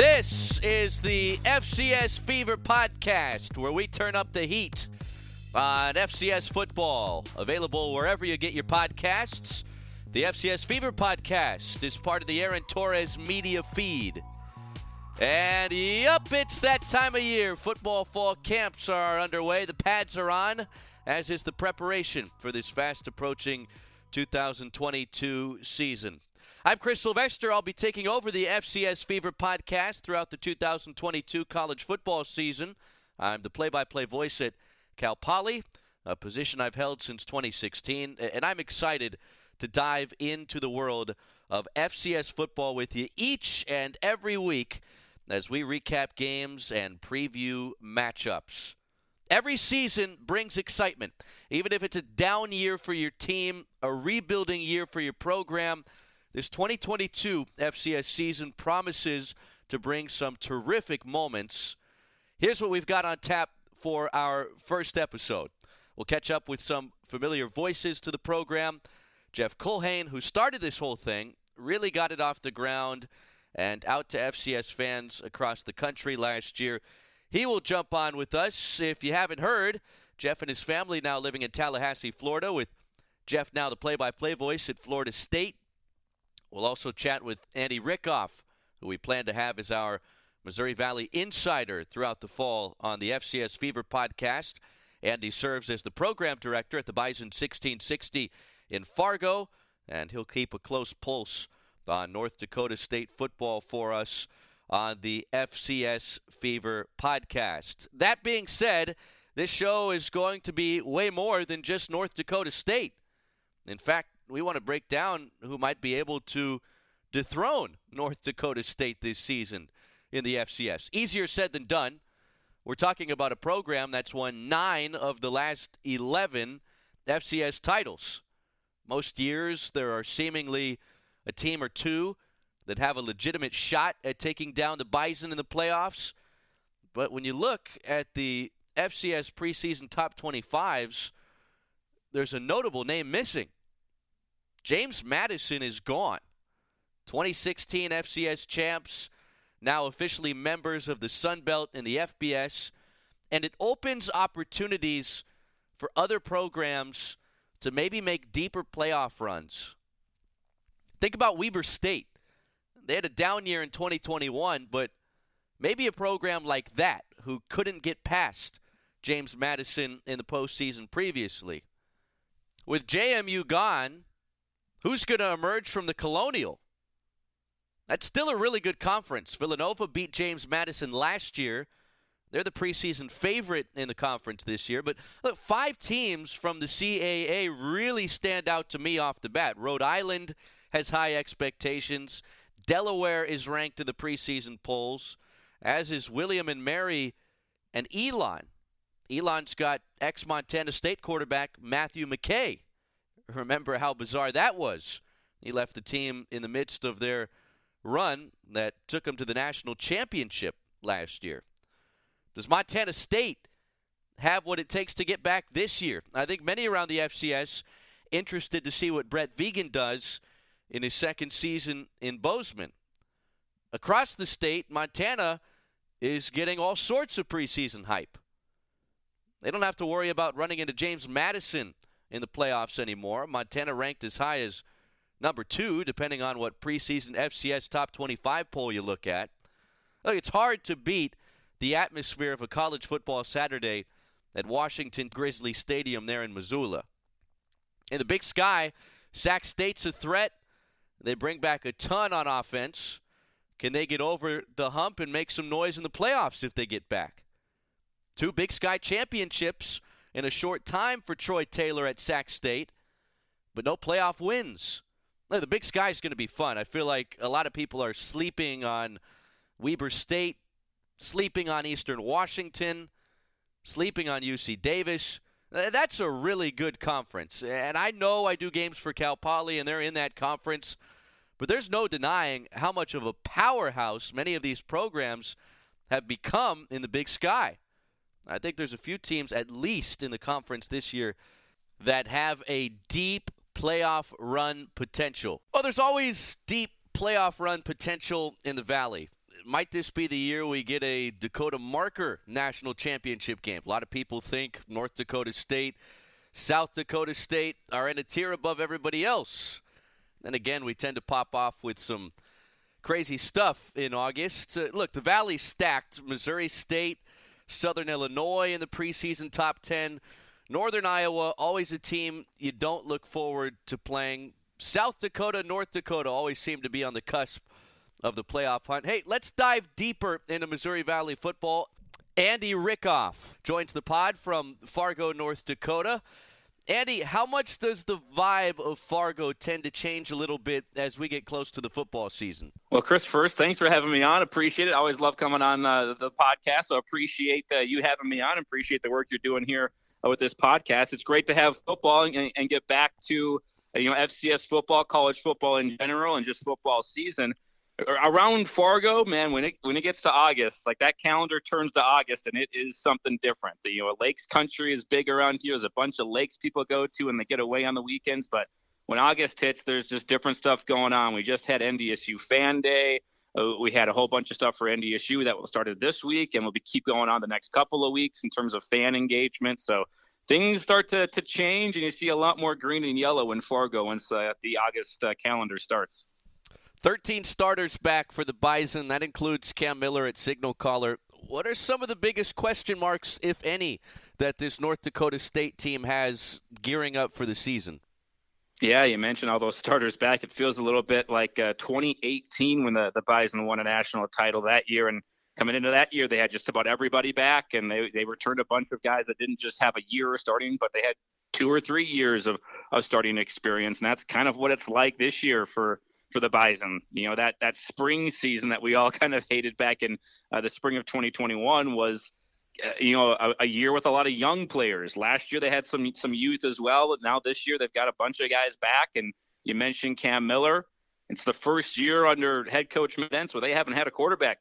This is the FCS Fever podcast where we turn up the heat on FCS football. Available wherever you get your podcasts. The FCS Fever podcast is part of the Aaron Torres media feed. And yup, it's that time of year. Football fall camps are underway. The pads are on, as is the preparation for this fast approaching 2022 season. I'm Chris Sylvester. I'll be taking over the FCS Fever podcast throughout the 2022 college football season. I'm the play by play voice at Cal Poly, a position I've held since 2016, and I'm excited to dive into the world of FCS football with you each and every week as we recap games and preview matchups. Every season brings excitement, even if it's a down year for your team, a rebuilding year for your program. This 2022 FCS season promises to bring some terrific moments. Here's what we've got on tap for our first episode. We'll catch up with some familiar voices to the program. Jeff Culhane, who started this whole thing, really got it off the ground and out to FCS fans across the country last year. He will jump on with us. If you haven't heard, Jeff and his family now living in Tallahassee, Florida, with Jeff now the play by play voice at Florida State. We'll also chat with Andy Rickoff, who we plan to have as our Missouri Valley insider throughout the fall on the FCS Fever podcast. Andy serves as the program director at the Bison 1660 in Fargo, and he'll keep a close pulse on North Dakota State football for us on the FCS Fever podcast. That being said, this show is going to be way more than just North Dakota State. In fact, we want to break down who might be able to dethrone North Dakota State this season in the FCS. Easier said than done. We're talking about a program that's won nine of the last 11 FCS titles. Most years, there are seemingly a team or two that have a legitimate shot at taking down the Bison in the playoffs. But when you look at the FCS preseason top 25s, there's a notable name missing. James Madison is gone. 2016 FCS champs, now officially members of the Sun Belt and the FBS, and it opens opportunities for other programs to maybe make deeper playoff runs. Think about Weber State. They had a down year in 2021, but maybe a program like that who couldn't get past James Madison in the postseason previously. With JMU gone, who's going to emerge from the Colonial? That's still a really good conference. Villanova beat James Madison last year. They're the preseason favorite in the conference this year. But look, five teams from the CAA really stand out to me off the bat. Rhode Island has high expectations. Delaware is ranked in the preseason polls, as is William and Mary and Elon. Elon's got ex Montana State quarterback Matthew McKay. Remember how bizarre that was. He left the team in the midst of their run that took them to the national championship last year. Does Montana State have what it takes to get back this year? I think many around the FCS interested to see what Brent Vigen does in his second season in Bozeman. Across the state, Montana is getting all sorts of preseason hype. They don't have to worry about running into James Madison in the playoffs anymore. Montana ranked as high as number two, depending on what preseason FCS top 25 poll you look at. Look, it's hard to beat the atmosphere of a college football Saturday at Washington Grizzly Stadium there in Missoula. In the big sky, Sac State's a threat. They bring back a ton on offense. Can they get over the hump and make some noise in the playoffs if they get back? Two Big Sky championships in a short time for Troy Taylor at Sac State, but no playoff wins. The Big Sky is going to be fun. I feel like a lot of people are sleeping on Weber State, sleeping on Eastern Washington, sleeping on UC Davis. That's a really good conference. And I know I do games for Cal Poly, and they're in that conference. But there's no denying how much of a powerhouse many of these programs have become in the big sky. I think there's a few teams, at least in the conference this year, that have a deep playoff run potential. Well, there's always deep playoff run potential in the Valley. Might this be the year we get a Dakota Marker national championship game? A lot of people think North Dakota State, South Dakota State are in a tier above everybody else. Then again, we tend to pop off with some crazy stuff in August. Uh, look, the Valley's stacked. Missouri State, Southern Illinois in the preseason top 10. Northern Iowa, always a team you don't look forward to playing. South Dakota, North Dakota always seem to be on the cusp of the playoff hunt. Hey, let's dive deeper into Missouri Valley football. Andy Rickoff joins the pod from Fargo, North Dakota. Andy, how much does the vibe of Fargo tend to change a little bit as we get close to the football season? Well, Chris, first, thanks for having me on. Appreciate it. I always love coming on uh, the podcast. So appreciate uh, you having me on. Appreciate the work you're doing here uh, with this podcast. It's great to have football and, and get back to you know FCS football, college football in general, and just football season around Fargo, man, when it when it gets to August, like that calendar turns to August, and it is something different. The, you know, Lakes Country is big around here. There's a bunch of lakes people go to, and they get away on the weekends. But when August hits, there's just different stuff going on. We just had NDSU Fan Day. Uh, we had a whole bunch of stuff for NDSU that will started this week, and will be keep going on the next couple of weeks in terms of fan engagement. So things start to, to change, and you see a lot more green and yellow in Fargo once uh, the August uh, calendar starts. 13 starters back for the Bison. That includes Cam Miller at signal caller. What are some of the biggest question marks, if any, that this North Dakota State team has gearing up for the season? Yeah, you mentioned all those starters back. It feels a little bit like uh, 2018 when the, the Bison won a national title that year. And coming into that year, they had just about everybody back, and they, they returned a bunch of guys that didn't just have a year starting, but they had two or three years of, of starting experience. And that's kind of what it's like this year for for the Bison. You know that that spring season that we all kind of hated back in uh, the spring of 2021 was. Uh, you know, a, a, year with a lot of young players. Last year they had some some youth as well. Now this year they've got a bunch of guys back. And you mentioned Cam Miller. It's the first year under head coach Matt Entz where they haven't had a quarterback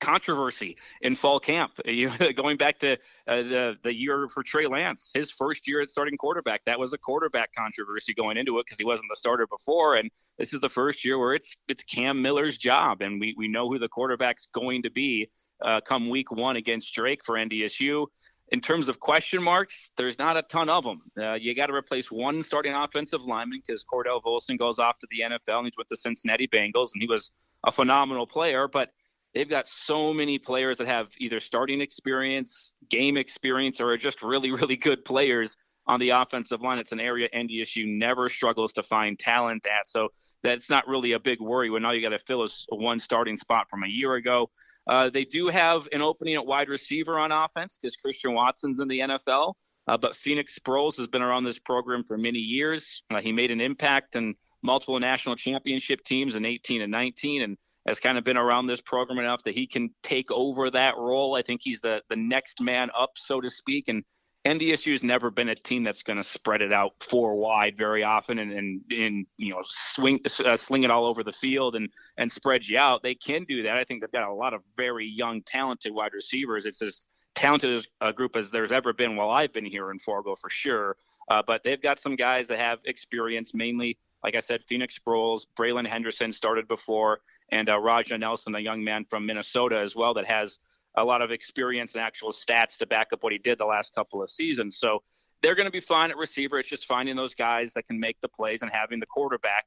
controversy in fall camp. You, going back to uh, the the year for Trey Lance, his first year at starting quarterback, that was a quarterback controversy going into it because he wasn't the starter before, and this is the first year where it's it's Cam Miller's job, and we we know who the quarterback's going to be uh, come week one against Drake for NDSU. In terms of question marks, there's not a ton of them. Uh, you got to replace one starting offensive lineman because Cordell Volson goes off to the NFL and he's with the Cincinnati Bengals, and he was a phenomenal player, but they've got so many players that have either starting experience, game experience, or are just really, really good players on the offensive line. It's an area NDSU never struggles to find talent at. So that's not really a big worry when all you got to fill is one starting spot from a year ago. Uh, they do have an opening at wide receiver on offense because Christian Watson's in the NFL. Uh, but Phoenix Sproles has been around this program for many years. Uh, he made an impact in multiple national championship teams in 18 and 19, and has kind of been around this program enough that he can take over that role. I think he's the the next man up, so to speak. And NDSU has never been a team that's going to spread it out four wide very often and and, and you know swing uh, sling it all over the field and and spread you out. They can do that. I think they've got a lot of very young, talented wide receivers. It's as talented a group as there's ever been while I've been here in Fargo for sure. Uh, but they've got some guys that have experience, mainly like I said, Phoenix Sproles, Braylon Henderson started before, and uh, Raja Nelson, a young man from Minnesota as well, that has a lot of experience and actual stats to back up what he did the last couple of seasons. So they're going to be fine at receiver. It's just finding those guys that can make the plays and having the quarterback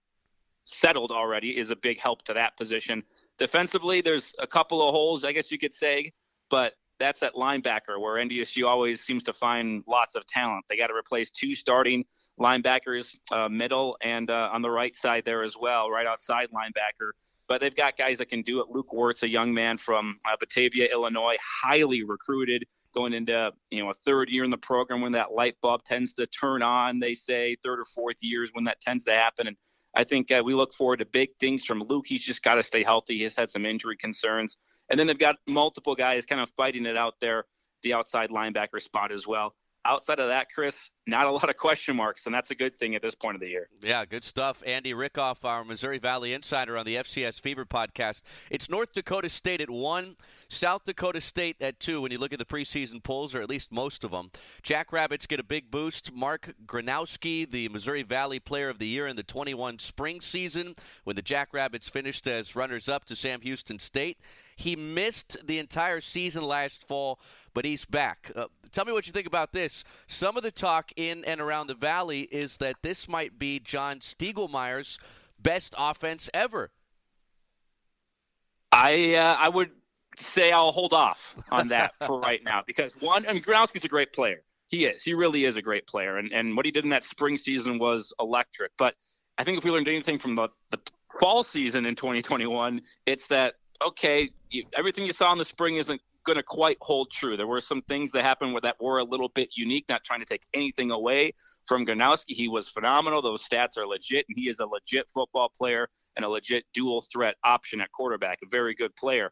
settled already is a big help to that position. Defensively, there's a couple of holes, I guess you could say, but that's that linebacker where NDSU always seems to find lots of talent. They got to replace two starting linebackers, uh, middle and uh, on the right side there as well, right outside linebacker. But they've got guys that can do it. Luke Weerts, a young man from uh, Batavia, Illinois, highly recruited, going into you know a third year in the program when that light bulb tends to turn on. They say third or fourth years when that tends to happen, and I think uh, we look forward to big things from Luke. He's just got to stay healthy. He's had some injury concerns. And then they've got multiple guys kind of fighting it out there, the outside linebacker spot as well outside of that, Chris, not a lot of question marks, and that's a good thing at this point of the year. Yeah, good stuff. Andy Rickoff, our Missouri Valley insider on the FCS Fever podcast. It's North Dakota State at one, South Dakota State at two. When you look at the preseason polls, or at least most of them, Jackrabbits get a big boost. Mark Gronowski, the Missouri Valley Player of the Year in the 21 spring season, when the Jackrabbits finished as runners-up to Sam Houston State. He missed the entire season last fall, but he's back. Uh, tell me what you think about this. Some of the talk in and around the Valley is that this might be John Stiegelmeier's best offense ever. I uh, I would say I'll hold off on that for right now because one, I mean, Gronowski's a great player. He is. He really is a great player, and and what he did in that spring season was electric. But I think if we learned anything from the, the fall season in 2021, it's that okay, you, everything you saw in the spring isn't going to quite hold true. There were some things that happened that were a little bit unique, not trying to take anything away from Gronowski. He was phenomenal. Those stats are legit, and he is a legit football player and a legit dual threat option at quarterback, a very good player.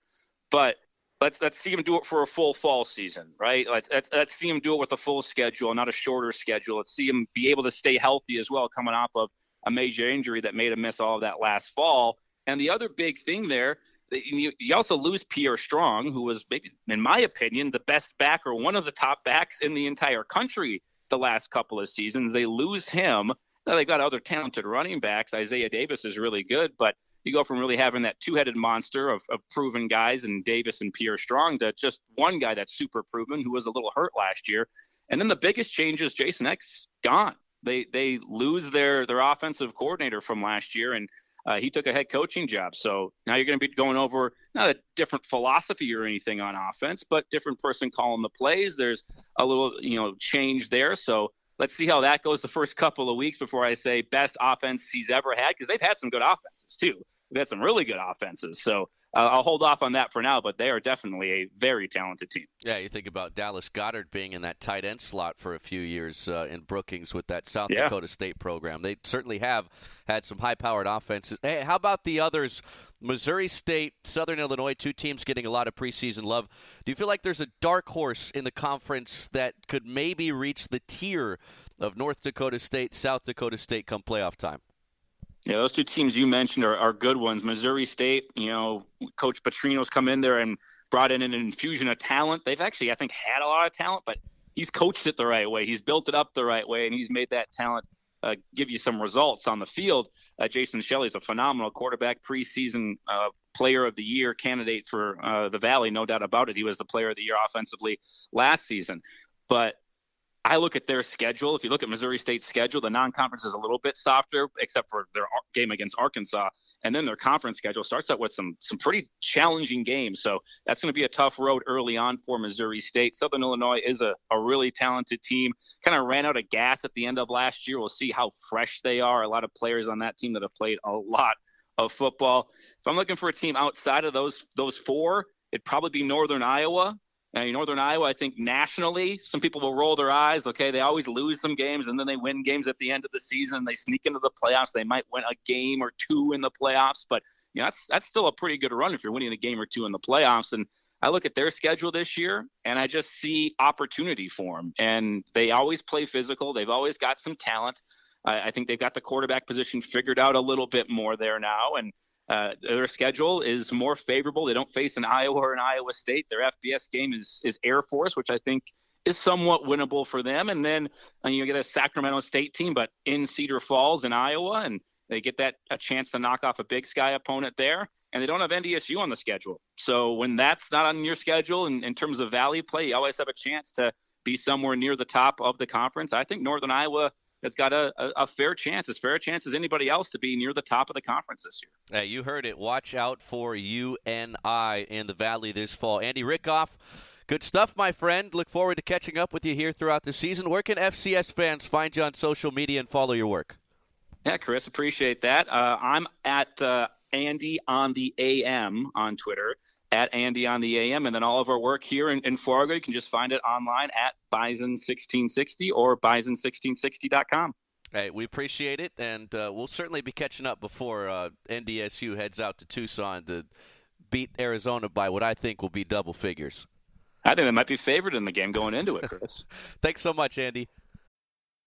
But let's let's see him do it for a full fall season, right? Let's, let's, let's see him do it with a full schedule, not a shorter schedule. Let's see him be able to stay healthy as well, coming off of a major injury that made him miss all of that last fall. And the other big thing there – you, you also lose Pierre Strong, who was maybe, in my opinion, the best back or one of the top backs in the entire country the last couple of seasons. They lose him. Now they got other talented running backs. Isaiah Davis is really good, but you go from really having that two-headed monster of, of proven guys and Davis and Pierre Strong to just one guy that's super proven who was a little hurt last year. And then the biggest change is Jason Eck's gone. They they lose their their offensive coordinator from last year and uh, he took a head coaching job. So now you're going to be going over not a different philosophy or anything on offense, but different person calling the plays. There's a little, you know, change there. So let's see how that goes the first couple of weeks before I say best offense he's ever had because they've had some good offenses too. They've had some really good offenses. So uh, I'll hold off on that for now, but they are definitely a very talented team. Yeah, you think about Dallas Goedert being in that tight end slot for a few years uh, in Brookings with that South yeah. Dakota State program. They certainly have had some high-powered offenses. Hey, how about the others? Missouri State, Southern Illinois, two teams getting a lot of preseason love. Do you feel like there's a dark horse in the conference that could maybe reach the tier of North Dakota State, South Dakota State come playoff time? Yeah, those two teams you mentioned are, are good ones. Missouri State, you know, Coach Petrino's come in there and brought in an infusion of talent. They've actually, I think, had a lot of talent, but he's coached it the right way. He's built it up the right way, and he's made that talent uh, give you some results on the field. Uh, Jason Shelley's a phenomenal quarterback, preseason uh, player of the year candidate for uh, the Valley, no doubt about it. He was the player of the year offensively last season. But I look at their schedule. If you look at Missouri State's schedule, the non-conference is a little bit softer, except for their game against Arkansas, and then their conference schedule starts out with some some pretty challenging games. So that's going to be a tough road early on for Missouri State. Southern Illinois is a, a really talented team. Kind of ran out of gas at the end of last year. We'll see how fresh they are. A lot of players on that team that have played a lot of football. If I'm looking for a team outside of those those four, it'd probably be Northern Iowa. Uh, Northern Iowa, I think nationally, some people will roll their eyes. Okay, they always lose some games and then they win games at the end of the season. They sneak into the playoffs. They might win a game or two in the playoffs, but you know that's that's still a pretty good run if you're winning a game or two in the playoffs. And I look at their schedule this year and I just see opportunity for them. And they always play physical. They've always got some talent. I, I think they've got the quarterback position figured out a little bit more there now. And uh, their schedule is more favorable. They don't face an Iowa or an Iowa State. Their FBS game is is Air Force, which I think is somewhat winnable for them. And then uh, you get a Sacramento State team, but in Cedar Falls in Iowa, and they get that a chance to knock off a Big Sky opponent there. and they don't have NDSU on the schedule. So when that's not on your schedule in, in terms of Valley play, you always have a chance to be somewhere near the top of the conference. I think Northern Iowa has got a, a, a, fair chance, as fair a chance as anybody else to be near the top of the conference this year. Hey, you heard it. Watch out for UNI in the Valley this fall. Andy Rickoff, good stuff, my friend. Look forward to catching up with you here throughout the season. Where can FCS fans find you on social media and follow your work? Yeah, Chris, appreciate that. Uh, I'm at uh, Andy on the AM on Twitter at Andy on the AM. And then all of our work here in, in Fargo, you can just find it online at Bison1660 or Bison1660.com. Hey, we appreciate it, and uh, we'll certainly be catching up before uh, NDSU heads out to Tucson to beat Arizona by what I think will be double figures. I think they might be favored in the game going into it, Chris. Thanks so much, Andy.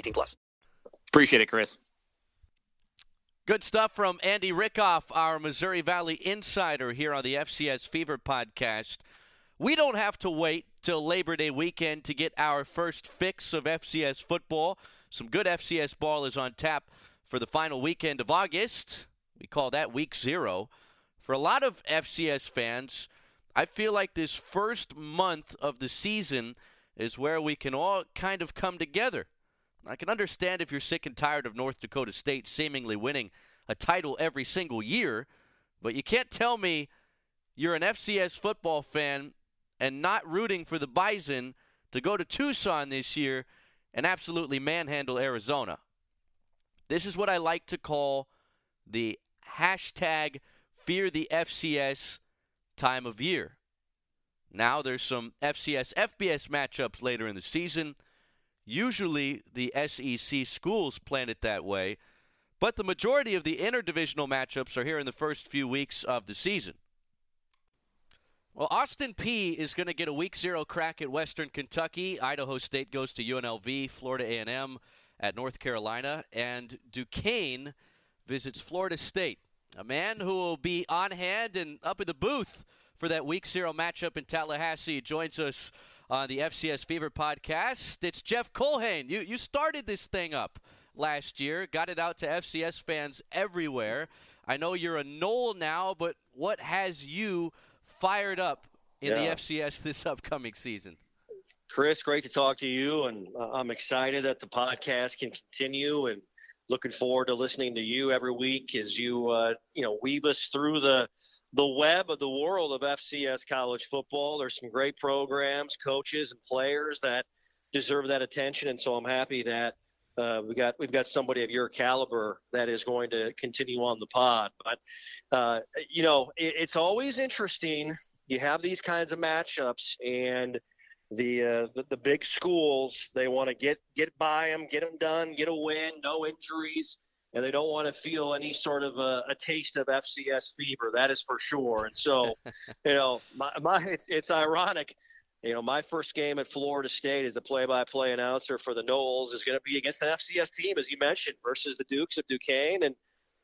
18 plus. Appreciate it, Chris. Good stuff from Andy Rickoff, our Missouri Valley insider here on the FCS Fever podcast. We don't have to wait till Labor Day weekend to get our first fix of FCS football. Some good FCS ball is on tap for the final weekend of August. We call that week zero. For a lot of FCS fans, I feel like this first month of the season is where we can all kind of come together. I can understand if you're sick and tired of North Dakota State seemingly winning a title every single year, but you can't tell me you're an FCS football fan and not rooting for the Bison to go to Tucson this year and absolutely manhandle Arizona. This is what I like to call the hashtag fear the FCS time of year. Now there's some FCS FBS matchups later in the season. Usually the SEC schools plan it that way, but the majority of the interdivisional matchups are here in the first few weeks of the season. Well, Austin Peay is going to get a week zero crack at Western Kentucky. Idaho State goes to UNLV, Florida A&M at North Carolina, and Duquesne visits Florida State. A man who will be on hand and up in the booth for that Week Zero matchup in Tallahassee joins us on the FCS Fever podcast. It's Jeff Culhane. You you started this thing up last year, got it out to FCS fans everywhere. I know you're a Nole now, but what has you fired up in yeah. the FCS this upcoming season? Chris, great to talk to you, and uh, I'm excited that the podcast can continue and looking forward to listening to you every week as you uh, you know weave us through the the web of the world of FCS college football. There's some great programs, coaches, and players that deserve that attention, and so I'm happy that uh, we got we've got somebody of your caliber that is going to continue on the pod. But uh, you know, it, it's always interesting. You have these kinds of matchups, and the, uh, the the big schools they want to get get by them, get them done, get a win, no injuries, and they don't want to feel any sort of a, a taste of FCS fever. That is for sure. And so, you know, my, my it's it's ironic. You know, my first game at Florida State as the play-by-play announcer for the Noles is going to be against an FCS team, as you mentioned, versus the Dukes of Duquesne, and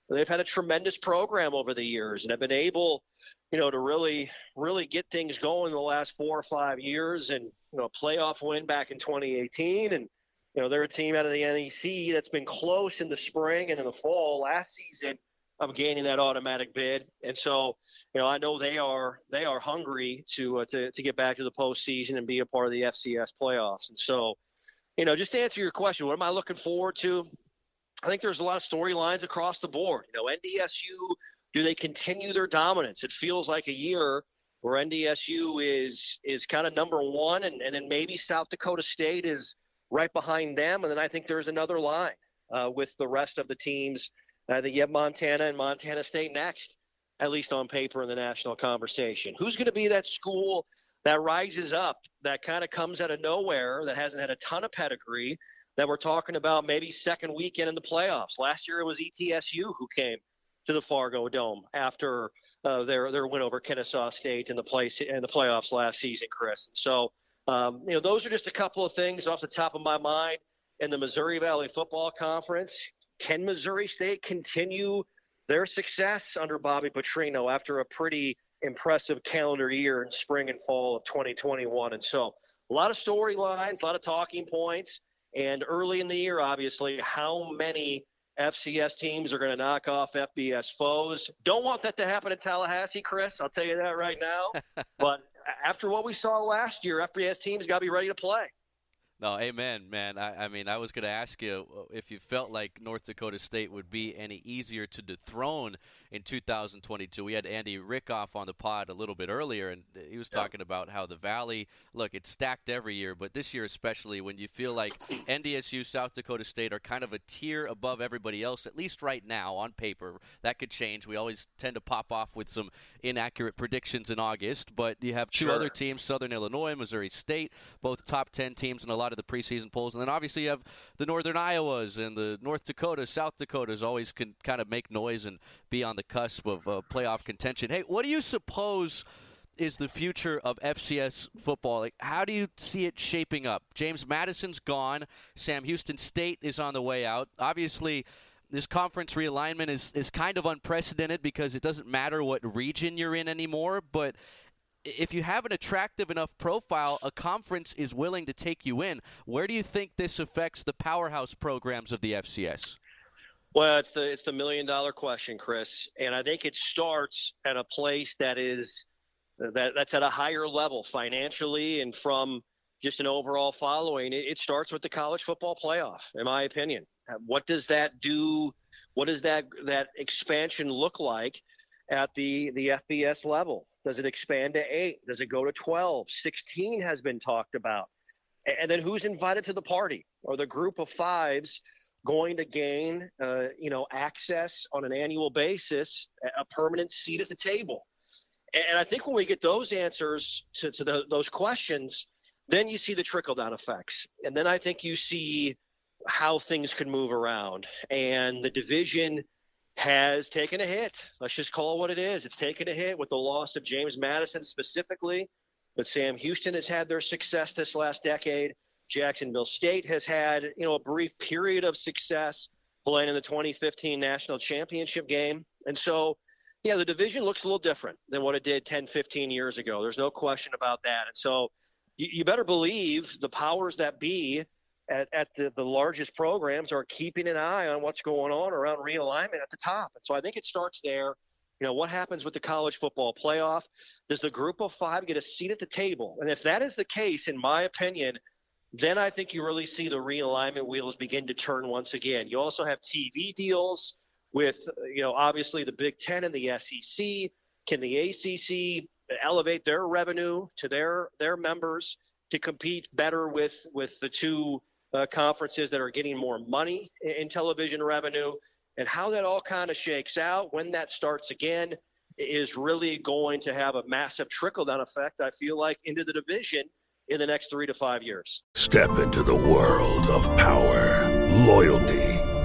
they've had a tremendous program over the years and have been able, you know, to really, really get things going in the last four or five years. And you know, a playoff win back in 2018, and you know, they're a team out of the NEC that's been close in the spring and in the fall last season of gaining that automatic bid. And so, you know, I know they are they are hungry to uh, to to get back to the postseason and be a part of the FCS playoffs. And so, you know, just to answer your question, what am I looking forward to? I think there's a lot of storylines across the board. You know, NDSU, do they continue their dominance? It feels like a year where NDSU is is kind of number one, and, and then maybe South Dakota State is right behind them, and then I think there's another line uh, with the rest of the teams I think you have Montana and Montana State next, at least on paper in the national conversation. Who's going to be that school that rises up, that kind of comes out of nowhere, that hasn't had a ton of pedigree, that we're talking about maybe second weekend in the playoffs? Last year it was ETSU who came to the Fargo Dome after uh, their their win over Kennesaw State in the place in the playoffs last season, Chris. So um, you know those are just a couple of things off the top of my mind in the Missouri Valley Football Conference. Can Missouri State continue their success under Bobby Petrino after a pretty impressive calendar year in spring and fall of 2021? And so, a lot of storylines, a lot of talking points. And early in the year, obviously, how many FCS teams are going to knock off FBS foes? Don't want that to happen in Tallahassee, Chris. I'll tell you that right now. but after what we saw last year, FBS teams got to be ready to play. No, amen, man. I, I mean, I was going to ask you uh, if you felt like North Dakota State would be any easier to dethrone in 2022. We had Andy Rickoff on the pod a little bit earlier, and he was talking about how the Valley look it's stacked every year, but this year especially when you feel like NDSU, South Dakota State are kind of a tier above everybody else, at least right now on paper. That could change. We always tend to pop off with some inaccurate predictions in August, but you have two Sure. other teams, Southern Illinois, Missouri State, both top 10 teams in a lot of the preseason polls, and then obviously you have the Northern Iowas and the North Dakota, South Dakotas always can kind of make noise and be on the cusp of uh, playoff contention. Hey, what do you suppose is the future of FCS football? Like, how do you see it shaping up? James Madison's gone. Sam Houston State is on the way out. Obviously, this conference realignment is, is kind of unprecedented because it doesn't matter what region you're in anymore. But if you have an attractive enough profile, a conference is willing to take you in. Where do you think this affects the powerhouse programs of the FCS? Well, it's the it's the million dollar question, Chris, and I think it starts at a place that is that that's at a higher level financially and from just an overall following. It, it starts with the college football playoff, in my opinion. What does that do? What does that that expansion look like at the the FBS level? Does it expand to eight? Does it go to 12? 16 has been talked about. And then who's invited to the party? Are the group of fives going to gain, uh, you know, access on an annual basis, a- permanent seat at the table? And I think when we get those answers to, to the, those questions, then you see the trickle down effects. And then I think you see how things can move around. And the division has taken a hit. Let's just call it what it is. It's taken a hit with the loss of James Madison specifically, but Sam Houston has had their success this last decade. Jacksonville State has had, you know, a brief period of success playing in the 2015 national championship game. And so, yeah, the division looks a little different than what it did 10, 15 years ago. There's no question about that. And so you, you better believe the powers that be at, at the, the largest programs are keeping an eye on what's going on around realignment at the top. And so I think it starts there. You know, what happens with the college football playoff? Does the group of five get a seat at the table? And if that is the case, in my opinion, then I think you really see the realignment wheels begin to turn once again. You also have TV deals with, you know, obviously the Big Ten and the SEC. Can the ACC elevate their revenue to their their members to compete better with with the two uh, conferences that are getting more money in, in television revenue? And how that all kind of shakes out when that starts again is really going to have a massive trickle down effect. I feel like into the division in the next three to five years. Step into the world of power, loyalty,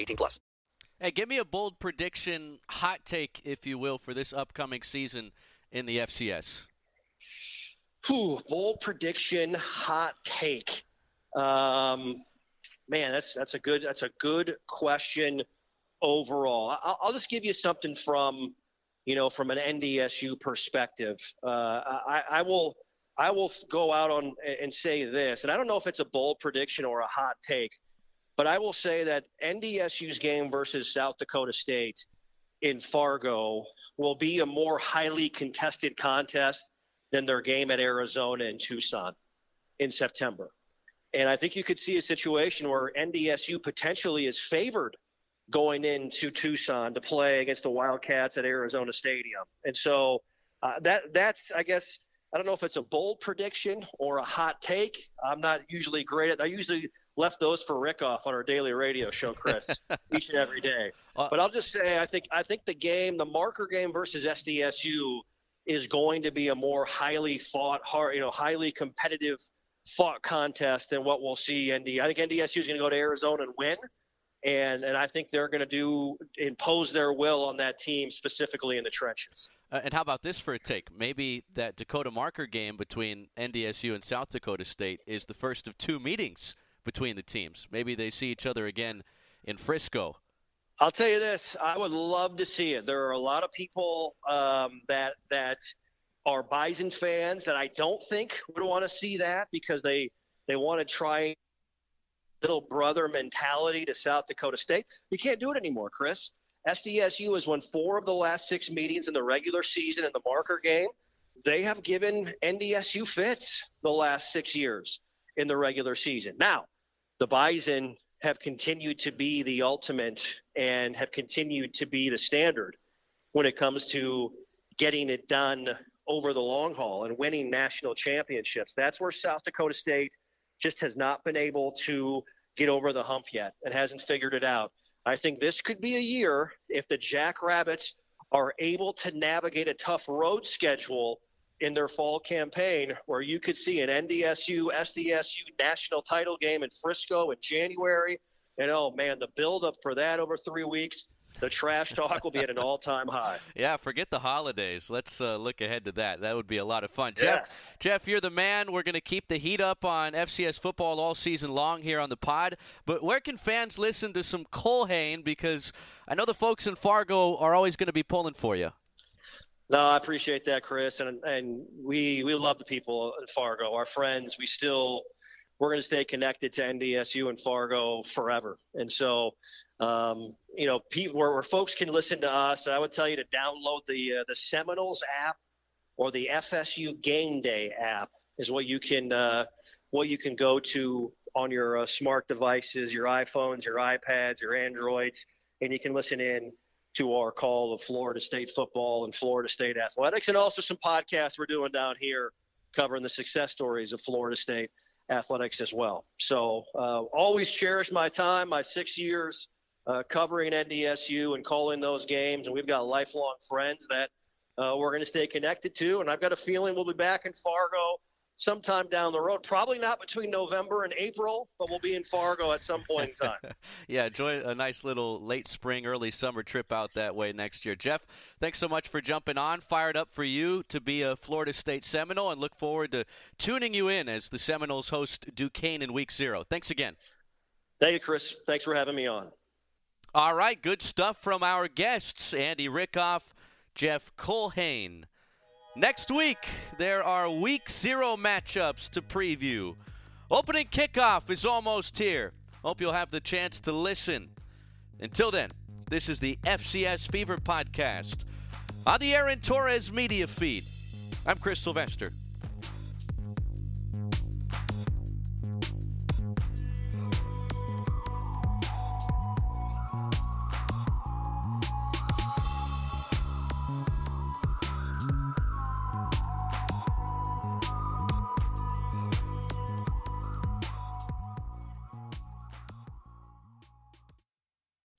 18 plus. Hey, give me a bold prediction, hot take, if you will, for this upcoming season in the FCS. Whew, bold prediction, hot take. Um, man, that's that's a good that's a good question overall. I'll, I'll just give you something from you know, from an NDSU perspective. Uh, I, I, will I will go out on and say this, and I don't know if it's a bold prediction or a hot take, but I will say that NDSU's game versus South Dakota State in Fargo will be a more highly contested contest than their game at Arizona and Tucson in September. And I think you could see a situation where NDSU potentially is favored – going into Tucson to play against the Wildcats at Arizona Stadium. And so uh, that that's I guess I don't know if it's a bold prediction or a hot take. I'm not usually great at. I usually left those for Rickoff on our daily radio show, Chris, each and every day. Uh, but I'll just say I think I think the game, the marker game versus SDSU, is going to be a more highly fought, hard, you know, highly competitive fought contest than what we'll see. ND. I think NDSU is going to go to Arizona and win and and I think they're going to do impose their will on that team specifically in the trenches. Uh, and how about this for a take? Maybe that Dakota marker game between NDSU and South Dakota State is the first of two meetings between the teams. Maybe they see each other again in Frisco. I'll tell you this: I would love to see it. There are a lot of people um, that that are Bison fans that I don't think would want to see that because they they want to try little brother mentality to South Dakota State. You can't do it anymore, Chris. SDSU has won four of the last six meetings in the regular season in the marker game. They have given NDSU fits the last six years in the regular season. Now, the Bison have continued to be the ultimate and have continued to be the standard when it comes to getting it done over the long haul and winning national championships. That's where South Dakota State – just has not been able to get over the hump yet and hasn't figured it out. I think this could be a year if the Jackrabbits are able to navigate a tough road schedule in their fall campaign where you could see an NDSU SDSU national title game in Frisco in January. And oh man, the buildup for that over three weeks the trash talk will be at an all-time high. Yeah, forget the holidays. Let's uh, look ahead to that. That would be a lot of fun. Yes. Jeff, Jeff, you're the man. We're going to keep the heat up on FCS football all season long here on the pod. But where can fans listen to some Culhane? Because I know the folks in Fargo are always going to be pulling for you. No, I appreciate that, Chris, and and we we love the people in Fargo, our friends. We still we're going to stay connected to NDSU and Fargo forever. And so, um, you know, where, where, folks can listen to us, I would tell you to download the uh, the Seminoles app or the FSU Game Day app is what you can uh, what you can go to on your uh, smart devices, your iPhones, your iPads, your Androids, and you can listen in to our call of Florida State football and Florida State athletics, and also some podcasts we're doing down here covering the success stories of Florida State athletics as well. So uh, always cherish my time, my six years uh, covering NDSU and calling those games. And we've got lifelong friends that uh, we're going to stay connected to. And I've got a feeling we'll be back in Fargo sometime down the road. Probably not between November and April, but we'll be in Fargo at some point in time. yeah, enjoy a nice little late spring, early summer trip out that way next year. Jeff, thanks so much for jumping on. Fired up for you to be a Florida State Seminole and look forward to tuning you in as the Seminoles host Duquesne in week zero. Thanks again. Thank you, Chris. Thanks for having me on. All right, good stuff from our guests, Andy Rickoff, Jeff Culhane. Next week, there are week zero matchups to preview. Opening kickoff is almost here. Hope you'll have the chance to listen. Until then, this is the FCS Fever Podcast on the Aaron Torres media feed. I'm Chris Sylvester.